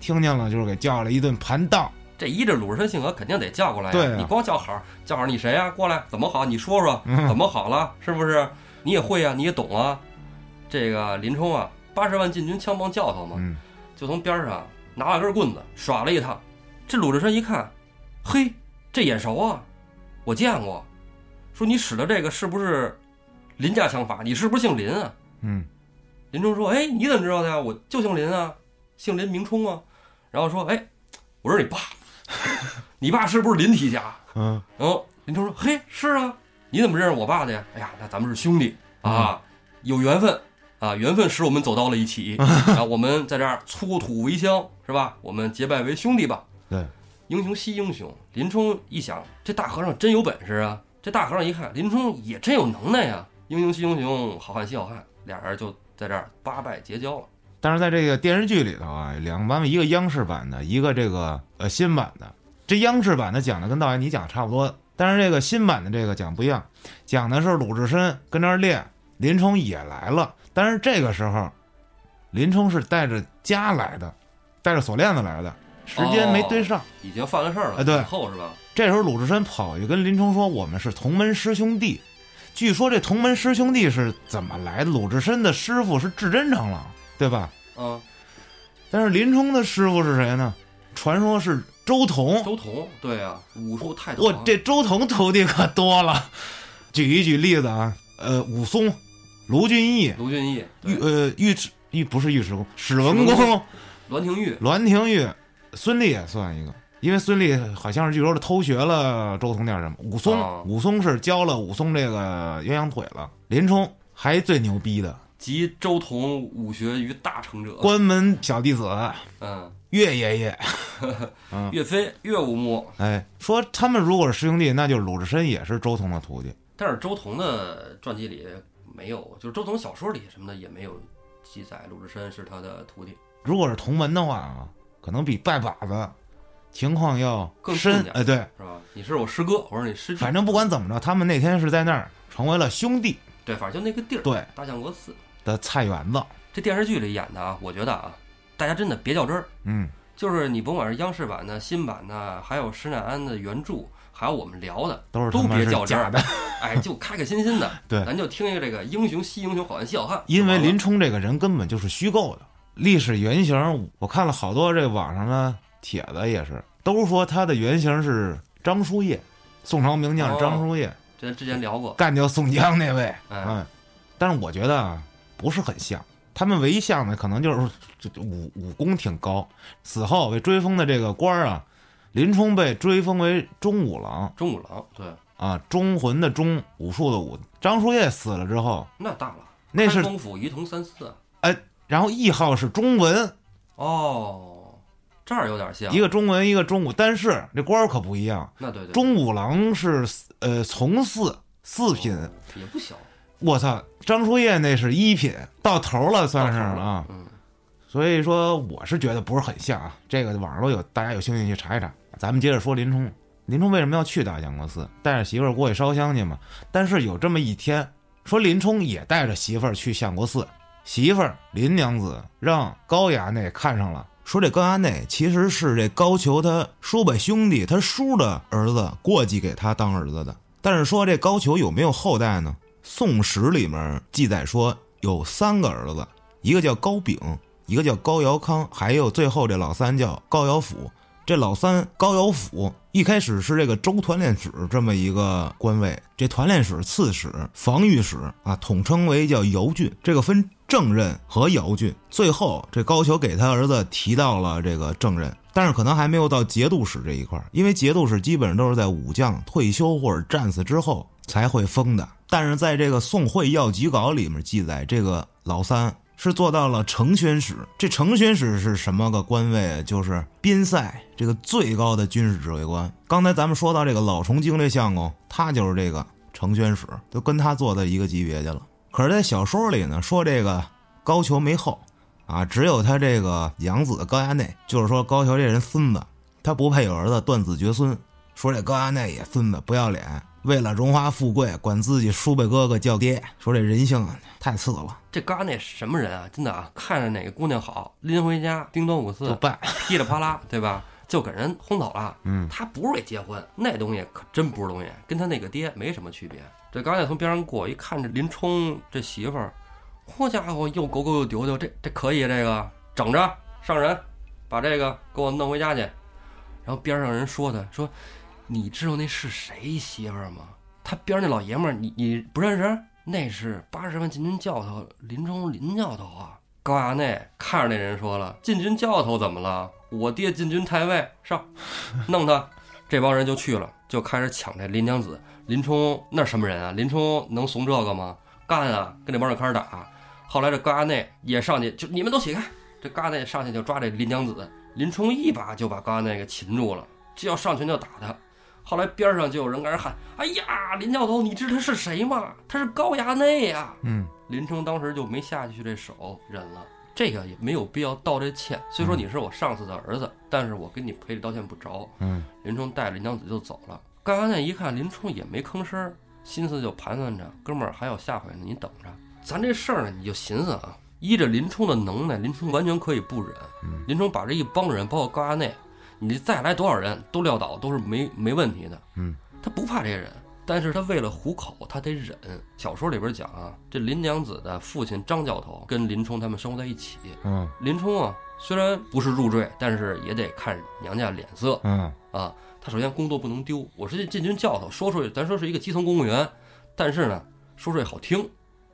听见了就是给叫了一顿盘道。这依着鲁智深性格，肯定得叫过来呀。对啊你光叫好，叫好你谁呀？过来，怎么好？你说说，嗯怎么好了？是不是？你也会呀，你也懂啊。这个林冲啊，八十万禁军枪棒教头嘛，嗯，就从边上拿了根棍子耍了一趟。这鲁智深一看，嘿，这眼熟啊，我见过。说你使的这个是不是林家枪法？你是不是姓林啊？嗯林冲说：“哎，你怎么知道的呀？我就姓林啊，姓林名冲啊。”然后说：“哎，我是你爸，你爸是不是林提辖嗯？”然后林冲说：“嘿，是啊，你怎么认识我爸的呀？哎呀，那咱们是兄弟啊，有缘分啊，缘分使我们走到了一起 啊，我们在这儿粗土为乡，是吧？我们结拜为兄弟吧。”对，英雄惜英雄。林冲一想，这大和尚真有本事啊！这大和尚一看，林冲也真有能耐呀！英雄惜英雄，好汉惜好汉，俩人就在这儿八拜结交了。但是在这个电视剧里头啊，两个版本，一个央视版的，一个这个呃新版的。这央视版的讲的跟导演你讲的差不多，但是这个新版的这个讲不一样，讲的是鲁智深跟那儿练，林冲也来了，但是这个时候，林冲是带着家来的，带着锁链子来的，时间没对上。已经犯了事儿了，哎对以后是吧？这时候鲁智深跑去跟林冲说：“我们是同门师兄弟。”据说这同门师兄弟是怎么来的？鲁智深的师傅是至真长老，对吧？嗯，但是林冲的师傅是谁呢？传说是周同。周同，对啊，武术太多我这周同徒弟可多了。举一举例子啊，呃，武松卢俊义、卢俊义、尉呃尉迟尉不是尉迟恭，史文恭、栾廷玉，栾廷玉、孙俪也算一个，因为孙俪好像是据说是偷学了周通点什么。武松，哦武松是教了武松这个鸳鸯腿了。林冲还最牛逼的，集周同武学于大成者。关门小弟子嗯，岳爷爷。岳飞、岳武穆。哎，说他们如果是师兄弟，那就是鲁智深也是周同的徒弟。但是周同的传记里没有，就是周总小说里什么的也没有记载鲁智深是他的徒弟。如果是同门的话啊，可能比拜把子情况要更深哎，对，是吧？你是我师哥，我是你师弟。反正不管怎么着，他们那天是在那儿成为了兄弟对，反正就那个地儿，对大相国寺。的菜园子。这电视剧里演的啊，我觉得啊，大家真的别较真儿。嗯，就是你甭管是央视版的、新版的，还有施耐庵的原著，还有我们聊的，都都是他妈是别较真儿的。哎，就开开心心的。对咱就听一个这个英雄惜英雄，好汉笑汉。因为林冲这个人根本就是虚构的，历史原型我看了好多这网上的帖子，也是都说他的原型是张叔夜，宋朝名将张叔夜，这之前聊过，干掉宋江那位。哎嗯，但是我觉得啊，不是很像。他们唯一像的可能就是武武功挺高，死后被追封的这个官儿啊，林冲被追封为忠五郎钟五郎，对，啊，忠魂的忠，武术的武。张叔夜死了之后，那大了，那是开封府仪同三司哎。然后谥号是中文，哦，这儿有点像一。个中文，一个忠武，但是这官儿可不一样。那对对，对忠武郎是呃从四四品，也不小，我操，张叔夜那是一品，到头了算是啊。嗯，所以说我是觉得不是很像啊。这个网上都有，大家有兴趣去查一查。咱们接着说林冲，林冲为什么要去大相国寺，带着媳妇儿过去烧香去嘛？但是有这么一天，说林冲也带着媳妇儿去相国寺，媳妇儿林娘子让高衙内看上了。说这高衙内其实是这高俅他叔伯兄弟他叔的儿子过继给他当儿子的，但是说这高俅有没有后代呢？《宋史》里面记载说有三个儿子，一个叫高炳，一个叫高尧康，还有最后这老三叫高尧辅。这老三高尧辅一开始是这个州团练使这么一个官位，这团练使、刺史、防御使啊，统称为叫姚俊。这个分正任和姚俊。最后这高俅给他儿子提到了这个正任，但是可能还没有到节度使这一块，因为节度使基本上都是在武将退休或者战死之后才会封的。但是在这个《宋会要集稿》里面记载，这个老三是做到了承宣使。这承宣使是什么个官位？就是边塞这个最高的军事指挥官。刚才咱们说到这个老崇经这相公，他就是这个承宣使，就跟他做的一个级别去了。可是，在小说里呢，说这个高俅没后啊，只有他这个养子高衙内，就是说高俅这人孙子，他不配有儿子，断子绝孙。说这高衙内也孙子，不要脸，为了荣华富贵，管自己叔辈哥哥叫爹，说这人性啊太次了，这嘎那什么人啊？真的啊，看着哪个姑娘好，拎回家叮咚五四，就办。噼里啪啦，对吧？就给人轰走了。嗯，他不是为结婚，那东西可真不是东西，跟他那个爹没什么区别。这刚才从边上过，一看这林冲这媳妇儿，好家伙，又狗狗又丢丢，这这可以，这个整着上人，把这个给我弄回家去。然后边上人说他说：“你知道那是谁媳妇儿吗？他边上那老爷们儿，你你不认识？那是八十万禁军教头林冲林教头啊。”高衙内看着那人说了：“禁军教头怎么了？我爹禁军太尉，上，弄他。”这帮人就去了，就开始抢这林娘子。林冲那什么人啊？林冲能怂这个吗？干啊！跟这帮人开始打。后来这高衙内也上去，就你们都起开。这高衙内上去就抓这林娘子，林冲一把就把高衙内给擒住了，就要上拳就打他。后来边上就有人开始喊：“哎呀，林教头，你知道他是谁吗？他是高衙内呀、嗯，林冲当时就没下去这手，忍了。这个也没有必要道这歉。虽说你是我上司的儿子，但是我跟你赔礼道歉不着。嗯，林冲带着林娘子就走了。高衙内一看林冲也没吭声儿，心思就盘算着，哥们儿还有下回呢，你等着。咱这事儿呢，你就寻思啊，依着林冲的能耐，林冲完全可以不忍。嗯林冲把这一帮人，包括高衙内，你再来多少人都撂倒，都是没没问题的。嗯，他不怕这些人，但是他为了糊口，他得忍。小说里边讲啊，这林娘子的父亲张教头跟林冲他们生活在一起。嗯林冲啊，虽然不是入赘，但是也得看娘家脸色嗯啊。他首先工作不能丢，我是进军教头，说出去咱说是一个基层公务员，但是呢，说出去好听，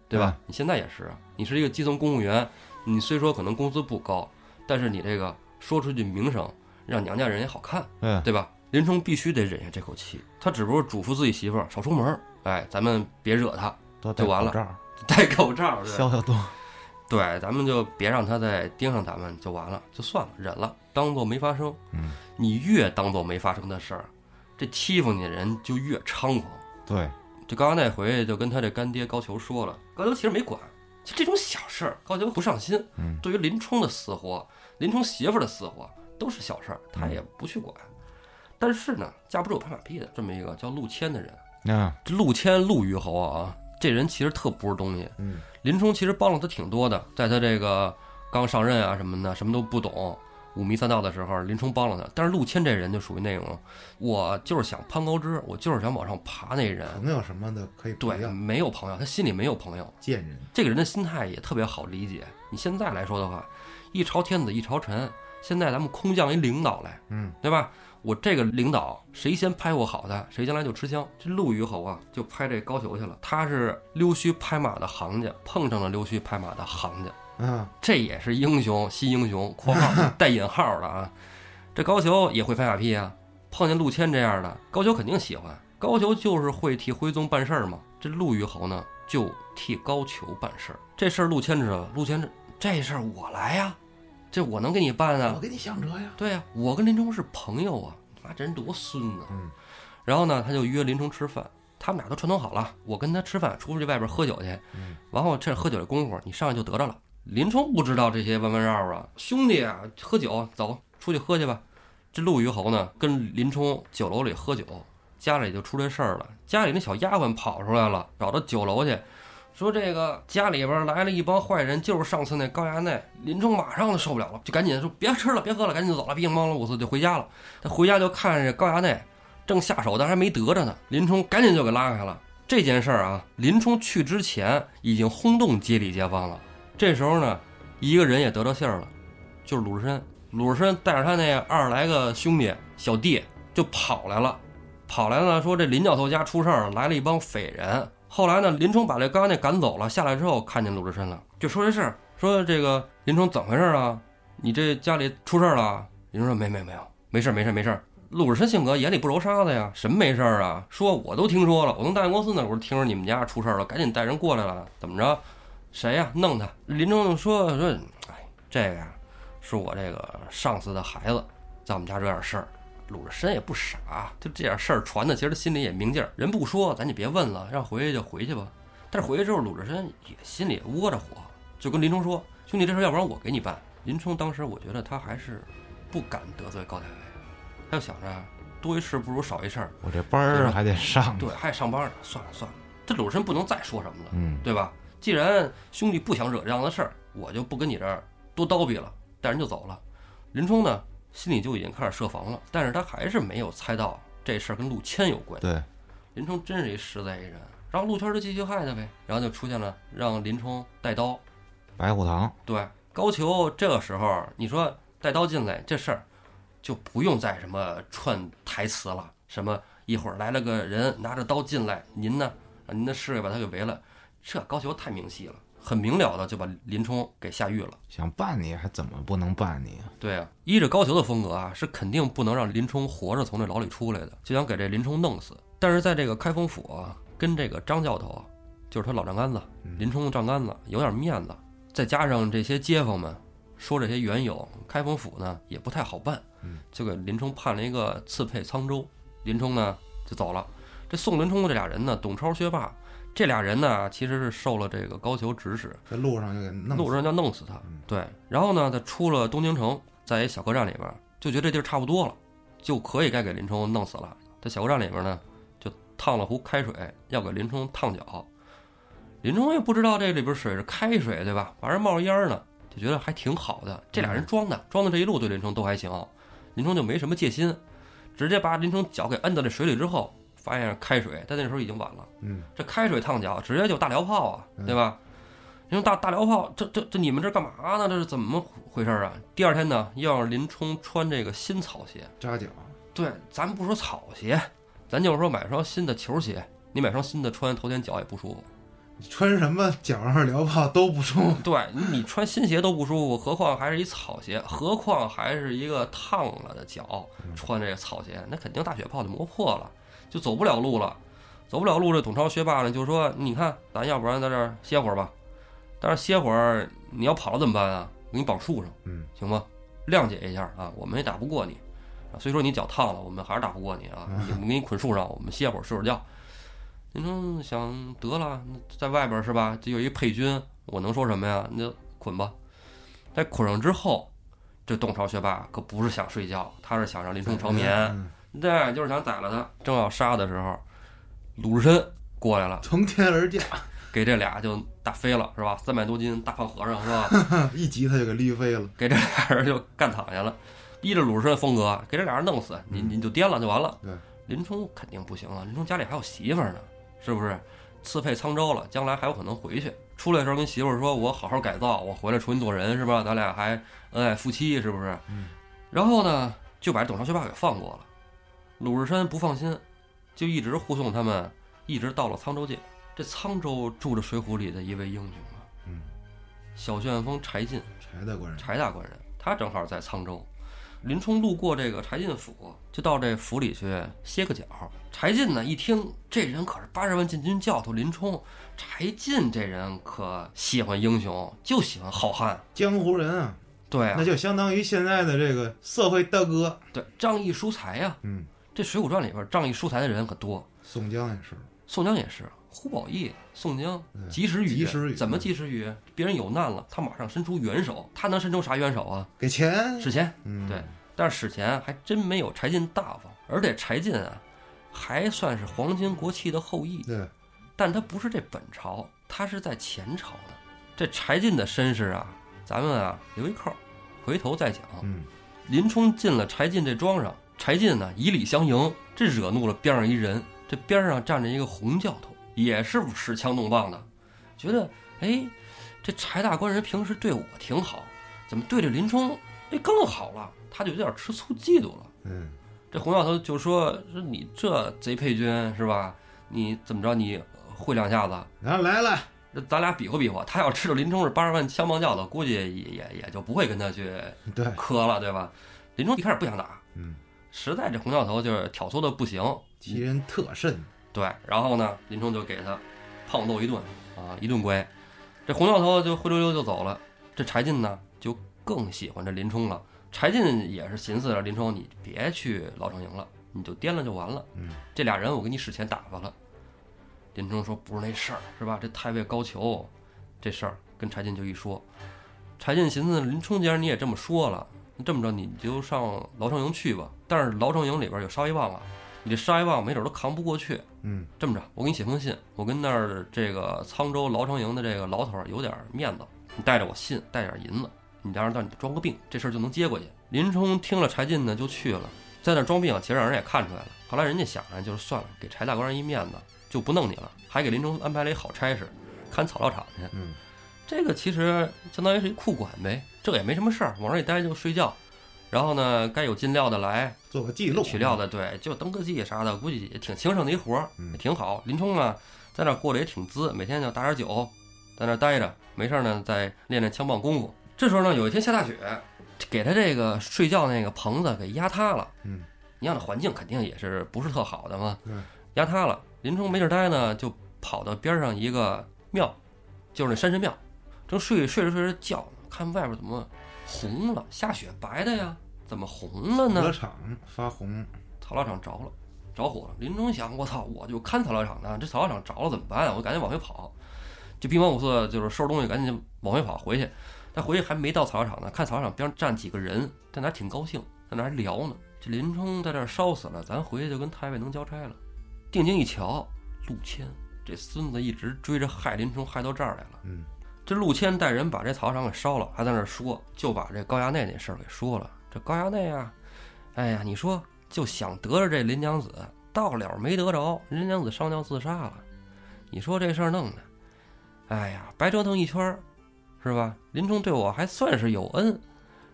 对对吧？你现在也是啊，你是一个基层公务员，你虽说可能工资不高，但是你这个说出去名声，让娘家人也好看，对对吧？林冲必须得忍下这口气，他只不过嘱咐自己媳妇儿少出门儿，哎，咱们别惹他，就完了口罩戴口罩，消消毒。对，咱们就别让他再盯上咱们就完了，就算了，忍了，当做没发生。嗯，你越当做没发生的事儿，这欺负你的人就越猖狂。对，就刚刚那回去就跟他这干爹高俅说了，高俅其实没管，就这种小事儿，高俅不上心。嗯，对于林冲的死活，林冲媳妇儿的死活都是小事儿，他也不去管。但是呢，架不住拍马屁的这么一个叫陆谦的人，那这陆谦陆虞侯啊，这人其实特不是东西。嗯，林冲其实帮了他挺多的，在他这个刚上任啊什么的，什么都不懂，五迷三道的时候，林冲帮了他。但是陆谦这人就属于那种，我就是想攀高枝，我就是想往上爬那人。朋友什么的可以对，要，没有朋友，他心里没有朋友。贱人。这个人的心态也特别好理解。你现在来说的话，一朝天子一朝臣，现在咱们空降一领导来，嗯，对吧？我这个领导谁先拍我好的，谁将来就吃香。这陆虞侯啊，就拍这高俅去了。他是溜须拍马的行家，碰上了溜须拍马的行家，嗯，这也是英雄新英雄（括号 带引号的啊）。这高俅也会拍马屁啊，碰见陆谦这样的，高俅肯定喜欢。高俅就是会替徽宗办事儿嘛。这陆虞侯呢，就替高俅办事儿。这事儿陆谦知道，陆谦这这事儿我来呀，这我能给你办啊。我给你想辙呀。对呀、我跟林冲是朋友啊，妈这人多孙子。嗯，然后呢，他就约林冲吃饭，他们俩都串通好了，我跟他吃饭，出去外边喝酒去。嗯，然后趁喝酒的功夫，你上去就得着了。林冲不知道这些弯弯绕啊，兄弟啊，喝酒走，出去喝去吧。这陆虞侯呢，跟林冲酒楼里喝酒，家里就出这事儿了。家里那小丫鬟跑出来了，找到酒楼去，说这个家里边来了一帮坏人，就是上次那高衙内。林冲马上就受不了了，就赶紧说别吃了，别喝了，赶紧就走了，乒乓了五次就回家了。他回家就看这高衙内正下手，但还没得着呢。林冲赶紧就给拉开了。这件事儿啊，林冲去之前已经轰动街里街坊了。这时候呢，一个人也得到信儿了，就是鲁智深。鲁智深带着他那二十来个兄弟小弟就跑来了，跑来了说这林教头家出事儿了，来了一帮匪人。后来呢，林冲把这高衙内赶走了，下来之后看见鲁智深了，就说这事儿，说这个林冲怎么回事啊？你这家里出事儿了？林冲说没没没有，没事儿没事儿没事儿。鲁智深性格眼里不揉沙子呀，什么没事儿啊？说我都听说了，我从大运公司那会儿听说你们家出事儿了，赶紧带人过来了，怎么着？谁呀？弄他！林冲就说说，哎，这个呀，是我这个上司的孩子，在我们家惹点事儿。鲁智深也不傻，就这点事儿传的，其实他心里也明镜儿。人不说，咱就别问了，让回去就回去吧。但是回去之后，鲁智深也心里窝着火，就跟林冲说：“兄弟，这事儿要不然我给你办。”林冲当时我觉得他还是不敢得罪高太尉，他就想着多一事不如少一事儿，我这班儿还得上。对，，还得上班呢，算了算了，这鲁智深不能再说什么了。嗯，对吧？既然兄弟不想惹这样的事儿，我就不跟你这儿多叨逼了，带人就走了。林冲呢，心里就已经开始设防了，但是他还是没有猜到这事儿跟陆谦有关。对，林冲真是一实在一人，然后陆谦就继续害他呗，然后就出现了让林冲带刀。白虎堂。对，高俅这个时候你说带刀进来这事儿，就不用再什么串台词了，什么一会儿来了个人拿着刀进来，您呢，您的侍卫把他给围了，这高俅太明细了，很明了的就把林冲给下狱了。想办你还怎么不能办你啊？对啊，依着高俅的风格啊，是肯定不能让林冲活着从这牢里出来的，就想给这林冲弄死。但是在这个开封府啊，跟这个张教头啊，就是他老丈杆子，林冲的丈杆子，有点面子，再加上这些街坊们说这些缘由，开封府呢也不太好办，就给林冲判了一个刺配沧州。林冲呢就走了。这送林冲的这俩人呢，董超、薛霸，这俩人呢其实是受了这个高俅指使，在路上就给弄路上就弄死他。对，然后呢，他出了东京城，在一小客栈里边，就觉得这地儿差不多了，就可以该给林冲弄死了。在小客栈里边呢，就烫了壶开水，要给林冲烫脚。林冲也不知道这里边水是开水，对吧？反正冒着烟儿呢，就觉得还挺好的。这俩人装的，装的这一路对林冲都还行，林冲就没什么戒心，直接把林冲脚给摁到这水里之后，发现是开水，但那时候已经晚了。嗯，这开水烫脚，直接就大燎泡啊，对吧？因为大大燎泡，这这这你们这干嘛呢？这是怎么回事啊？第二天呢，要让林冲穿这个新草鞋。扎脚。对，咱不说草鞋，咱就是说买双新的球鞋，你买双新的穿，头天脚也不舒服。你穿什么脚上燎泡都不舒服。对你穿新鞋都不舒服，何况还是一草鞋，何况还是一个烫了的脚，穿这个草鞋，那肯定大血泡就磨破了，就走不了路了。走不了路，这董超学霸呢就说：“你看，咱要不然在这儿歇会儿吧。但是歇会儿你要跑了怎么办啊？我给你绑树上，嗯，行吗？谅解一下啊，我们也打不过你。啊，虽说你脚烫了，我们还是打不过你啊。你我们给你捆树上，我们歇会儿睡会儿觉。林冲想得了，在外边是吧？这有一配军，我能说什么呀？那就捆吧。在捆上之后，这董超学霸可不是想睡觉，他是想让林冲长眠。嗯对，就是想宰了他。正要杀的时候，鲁智深过来了，从天而降，给这俩就打飞了，是吧？三百多斤大胖和尚，是吧？一击他就给立飞了。给这俩人就干躺下了。依着鲁智深的风格，给这俩人弄死，你你就颠了就完了。对，林冲肯定不行啊，林冲家里还有媳妇儿呢，是不是？刺配沧州了，将来还有可能回去。出来的时候跟媳妇儿说：“我好好改造，我回来重新做人，是吧？咱俩还恩爱夫妻，是不是？”嗯。然后呢，就把董超学霸给放过了。鲁智深不放心，就一直护送他们，一直到了沧州界。这沧州住着《水浒》里的一位英雄啊，嗯，小旋风柴进，柴大官人，柴大官人，他正好在沧州。林冲路过这个柴进府，就到这府里去歇个脚。柴进呢，一听这人可是八十万禁军教头林冲，柴进这人可喜欢英雄，就喜欢好汉。江湖人啊，对啊那，就相当于现在的这个社会大哥。对，仗义疏财呀、嗯，这《水浒传》里边仗义疏财的人可多。宋江也是，宋江也是，呼保义、宋江嗯及时雨，及时雨怎么及时雨？别人有难了，他马上伸出援手，他能伸出啥援手啊？给钱。使钱。嗯，对，但是使钱还真没有柴进大方，而且柴进啊，还算是皇亲国戚的后裔，对，但他不是这本朝，他是在前朝的。这柴进的身世啊，咱们啊留一扣，回头再讲。嗯，林冲进了柴进这庄上，柴进呢以礼相迎，这惹怒了边上一人。这边上站着一个洪教头，也是使枪弄棒的，觉得哎，这柴大官人平时对我挺好，怎么对着林冲哎更好了？他就有点吃醋嫉妒了。嗯，这洪教头就说：“说你这贼配军是吧？你怎么着？你会两下子？然后来了，咱俩比划比划。他要知道林冲是八十万枪棒教头，估计也也也就不会跟他去对，磕了，对吧？林冲一开始不想打，嗯，实在这洪教头就是挑唆的不行，其人特甚。对，然后呢，林冲就给他胖揍一顿啊，一顿跪。这洪教头就灰溜溜就走了。这柴进呢，就更喜欢这林冲了。柴进也是寻思着林冲，你别去老城营了，你就颠了就完了。嗯，这俩人我给你使钱打发了。林冲说不是那事儿，是吧？这太尉高俅这事儿跟柴进就一说，柴进寻思林冲既然你也这么说了，那这么着你就上牢城营去吧。但是牢城营里边有沙一棒啊，你这沙一棒没准都扛不过去。嗯，这么着，我给你写封信，我跟那儿这个沧州牢城营的这个牢头儿有点面子，你带着我信，带点银子，你让让你装个病，这事儿就能接过去。林冲听了柴进呢，就去了，在那儿装病，其实让人也看出来了。后来人家想着就是算了，给柴大官人一面子，就不弄你了，还给林冲安排了一好差事，看草料场去。嗯，这个其实相当于是一库管呗，这也没什么事儿，往这一待就睡觉。然后呢，该有进料的来，做个记录。取料的，对，就登个记啥的，估计也挺轻省的一活儿，嗯也挺好。林冲呢，在那儿过得也挺滋，每天就打点酒，在那儿待着，没事儿呢，再练练枪棒功夫。这时候呢，有一天下大雪，给他这个睡觉那个棚子给压塌了。嗯，你想那环境肯定也是不是特好的嘛，对，压塌了。林冲没地儿待呢，就跑到边上一个庙，就是那山神庙，正睡睡着睡着觉呢，看外边怎么红了，下雪白的呀，怎么红了呢？歌场发红。草料场着了，着火了。林冲想，我操，我就看草料场呢，这草料场着了怎么办啊？我赶紧往回跑，就兵王五色，就是收拾东西，赶紧往回跑回去。他回去还没到草料场呢，看草料场边上站几个人，在那儿挺高兴，在那儿还聊呢。这林冲在这儿烧死了，咱回去就跟太尉能交差了。定睛一瞧，陆谦这孙子一直追着害林冲，害到这儿来了。嗯，这陆谦带人把这草场给烧了，还在那儿说，就把这高衙内那事儿给说了。这高衙内啊，哎呀，你说就想得着这林娘子，到了没得着，林娘子上吊自杀了。你说这事儿弄的，哎呀，白折腾一圈儿，是吧？林冲对我还算是有恩，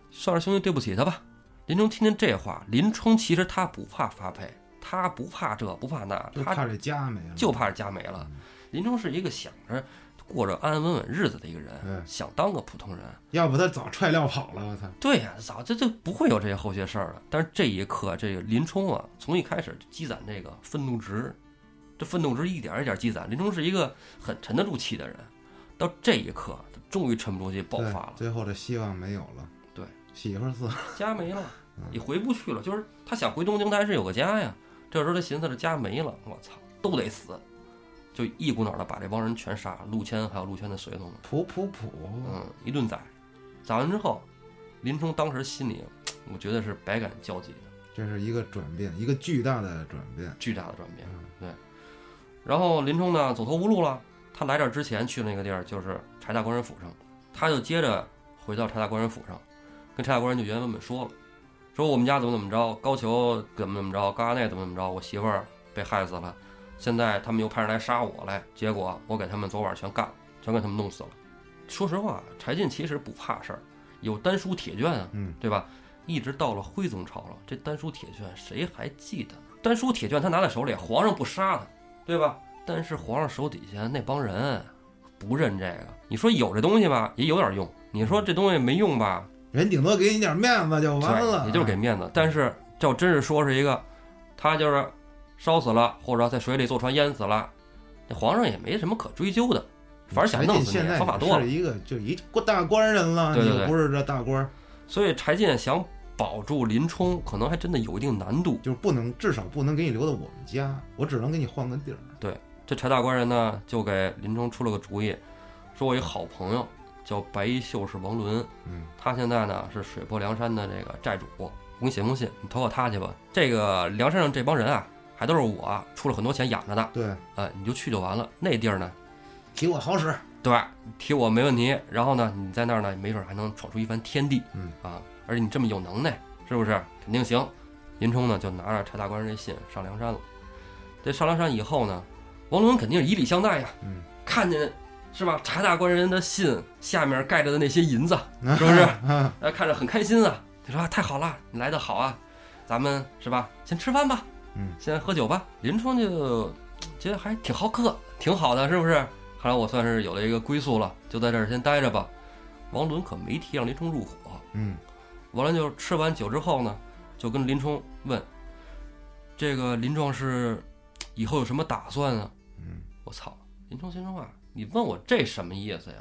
算是兄弟对不起他吧。林冲听见这话，林冲其实他不怕发配，他不怕这不怕那，他就怕这家没了。就怕这家没了。林冲是一个想着过着安安稳稳日子的一个人，嗯想当个普通人。要不他早踹撂跑了，我操！对呀、早这就不会有这些后些事儿了。但是这一刻，这个林冲啊，从一开始就积攒这个愤怒值，这愤怒值一点一点积攒。林冲是一个很沉得住气的人，到这一刻，他终于沉不住气，爆发了，最后的希望没有了。对，媳妇儿死了。家没了嗯，也回不去了。就是他想回东京，他还是有个家呀。这时候他寻思这家没了，我操，都得死，就一股脑的把这帮人全杀了，陆谦还有陆谦的随从们，普普普，嗯，一顿宰。宰完之后，林冲当时心里，我觉得是百感交集的。这是一个转变，一个巨大的转变。巨大的转变。嗯对，然后林冲呢走投无路了，他来这儿之前去那个地儿就是柴大官人府上，他就接着回到柴大官人府上，跟柴大官人就原原本本说了，说我们家怎么怎么着，高俅怎么怎么着，高衙内怎么怎么着，我媳妇儿被害死了，现在他们又派人来杀我来，结果我给他们昨晚全干了，全给他们弄死了。说实话，柴进其实不怕事儿，有丹书铁卷啊，嗯，对吧？一直到了徽宗朝了，这丹书铁卷谁还记得呢？丹书铁卷他拿在手里，皇上不杀他，对吧？但是皇上手底下那帮人不认这个，你说有这东西吧，也有点用；你说这东西没用吧，人顶多给你点面子就完了，也就是给面子。但是这要真是说是一个，他就是烧死了，或者在水里坐船淹死了，那皇上也没什么可追究的，反正想弄死你方法多了是。一个就一大官人了，对对对不是这大官，所以柴进想保住林冲，可能还真的有一定难度。就是不能，至少不能给你留到我们家，我只能给你换个地儿。对这柴大官人呢，就给林冲出了个主意，说我一好朋友叫白衣秀士王伦，嗯，他现在呢是水泊梁山的这个寨主，我给你写封信，你投靠他去吧。这个梁山上这帮人啊，还都是我出了很多钱养着的，对，呃，你就去就完了。那地儿呢，提我好使。对吧？提我没问题。然后呢，你在那儿呢，没准还能闯出一番天地，嗯啊，而且你这么有能耐，是不是？肯定行。林冲呢，就拿着柴大官人这信上梁山了。这上梁山以后呢，王伦肯定是以礼相待呀，嗯，看见是吧？柴大官人的信下面盖着的那些银子，是不是？啊，呃，看着很开心啊。他说、啊太好了，你来的好啊，咱们是吧？先吃饭吧，嗯，先喝酒吧。林冲就 觉得还挺好客，挺好的，是不是？看来我算是有了一个归宿了，就在这儿先待着吧。王伦可没提让林冲入伙，嗯，完了就吃完酒之后呢，就跟林冲问：“这个林壮士以后有什么打算啊？”嗯，我操！林冲心说话，你问我这什么意思呀？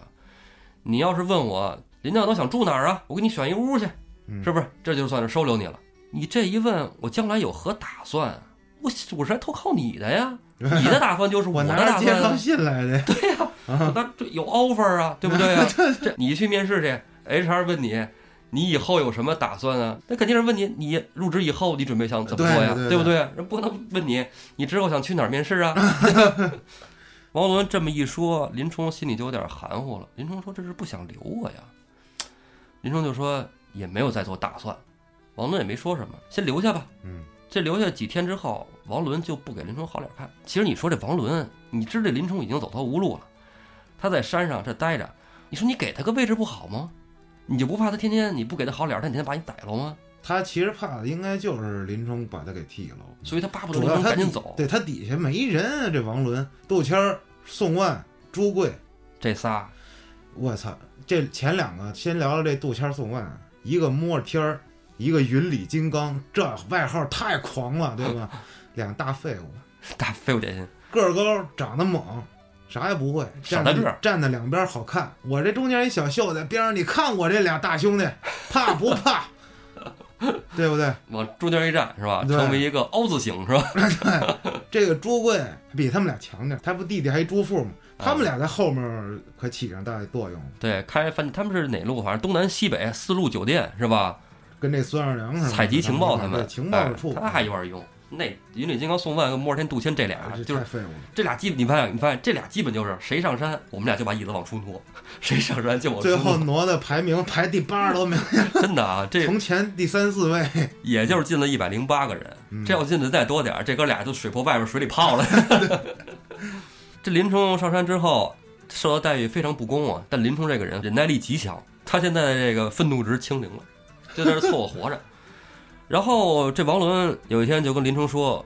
你要是问我林教头想住哪儿啊，我给你选一屋去，嗯是不是？这就算是收留你了。你这一问，我将来有何打算？我我是来投靠你的呀，你的打算就是我的 打算啊。信来的。对呀、那这有 offer 啊，对不对啊？这你去面试去，HR 问你，你以后有什么打算啊？那肯定是问你，你入职以后你准备想怎么做呀？对对不对？人不能问你，你之后想去哪儿面试啊？王伦这么一说，林冲心里就有点含糊了。林冲说：“这是不想留我呀。”林冲就说：“也没有再做打算。”王伦也没说什么，先留下吧。嗯，这留下几天之后，王伦就不给林冲好脸看。其实你说这王伦，你知道林冲已经走投无路了，他在山上这待着，你说你给他个位置不好吗？你就不怕他天天你不给他好脸，他天天把你逮了吗？他其实怕的应该就是林冲把他给剃了，所以他巴不得林冲赶紧走。对他底下没人啊，这王伦、杜谦、宋万、朱贵，这仨我操！这前两个先聊聊这杜谦、宋万，一个摸着天儿，一个云里金刚，这外号太狂了，对吧？两大废物，大废物点心，个儿高，长得猛，啥也不会，站在站在两边好看。我这中间一小秀在边上，你看我这俩大兄弟，怕不怕？对不对？往中间一站是吧？对成为一个凹字形是吧？对这个朱贵比他们俩强点儿，他不弟弟还一朱富吗？啊他们俩在后面可起上大作用了，对，开饭他们是哪路？反正东南西北四路酒店是吧？跟这孙二娘似的。采集情报他们情报处，哎他还有点用。那云里金刚宋万跟摩尔天杜迁这俩就是废物了。这俩基本，你发现，你发现这俩基本就是谁上山，我们俩就把椅子往出挪；谁上山就往出最后挪。的排名排第八十多名，真的啊，这从前第三四位。也就是进了一百零八个人。嗯这要进的再多点儿，这哥俩就水泊外边水里泡了。这林冲上山之后受到待遇非常不公啊，但林冲这个人忍耐力极强，他现在的这个愤怒值清零了，就在这凑合活着。然后这王伦有一天就跟林冲说：“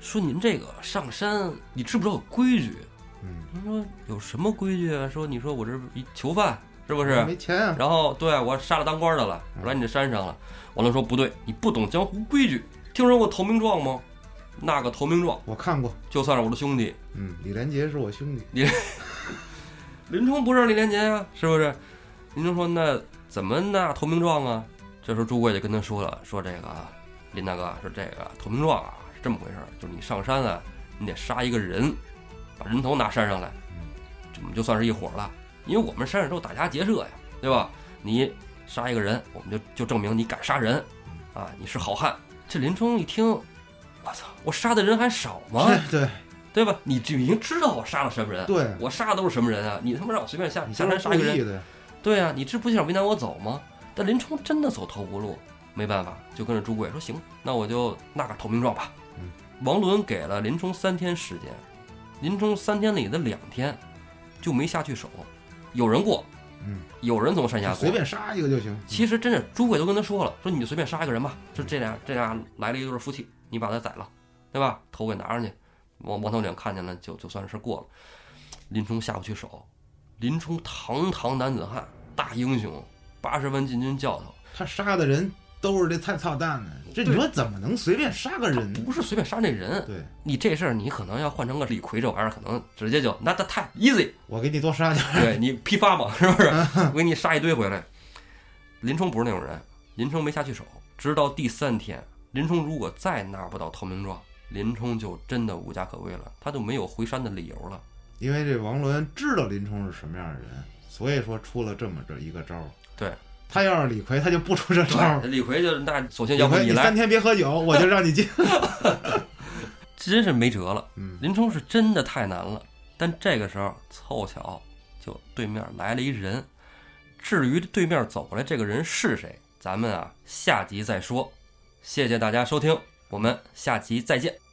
说您这个上山，你知不知道有规矩？嗯，他说有什么规矩啊？说你说我这一囚犯是不是？没钱啊，然后对我杀了当官的了，嗯我来你这山上了。王伦说不对，你不懂江湖规矩。听说过投名状吗？那个投名状我看过，就算是我的兄弟，嗯，李连杰是我兄弟，林冲不是李连杰啊，是不是？林冲说那怎么那投名状啊？这时候朱贵就跟他说了，说这个啊，林大哥说这个投名状啊是这么回事儿，就是你上山啊，你得杀一个人，把人头拿山上来，这我们就算是一伙了。因为我们山上都打家劫舍呀，对吧？你杀一个人，我们就就证明你敢杀人，啊，你是好汉。这林冲一听，我操，我杀的人还少吗？对对吧？你就已经知道我杀了什么人，对，我杀的都是什么人啊？你他妈让我随便下，你下山杀一个人，对啊，你这不想为难我走吗？但林冲真的走投无路，没办法，就跟着朱贵说：“行，那我就纳个投名状吧。嗯”王伦给了林冲三天时间，林冲三天里的两天就没下去手，有人过，嗯，有人从山下过，随便杀一个就行。其实真是朱贵都跟他说了，说你就随便杀一个人吧，说这俩这俩来了一对夫妻，你把他宰了，对吧？头给拿上去，王王头领看见了，就就算是过了。林冲下不去手，林冲堂堂男子汉，大英雄，八十万禁军教头，他杀的人都是这太操蛋的，这你说怎么能随便杀个人呢？不是随便杀那人。对，你这事儿你可能要换成个李逵这玩意儿，可能直接就那那太 easy，我给你多杀点儿。对 你批发嘛，是不是？我给你杀一堆回来。林冲不是那种人，林冲没下去手，直到第三天，林冲如果再拿不到投名状，林冲就真的无家可归了，他就没有回山的理由了。因为这王伦知道林冲是什么样的人，所以说出了这么这一个招儿。对，他要是李逵，他就不出这招儿。李逵就那索性要不你来你三，天别喝酒，我就让你进。真是没辙了。嗯，林冲是真的太难了，但这个时候凑巧就对面来了一人。至于对面走过来这个人是谁，咱们啊下集再说。谢谢大家收听，我们下集再见。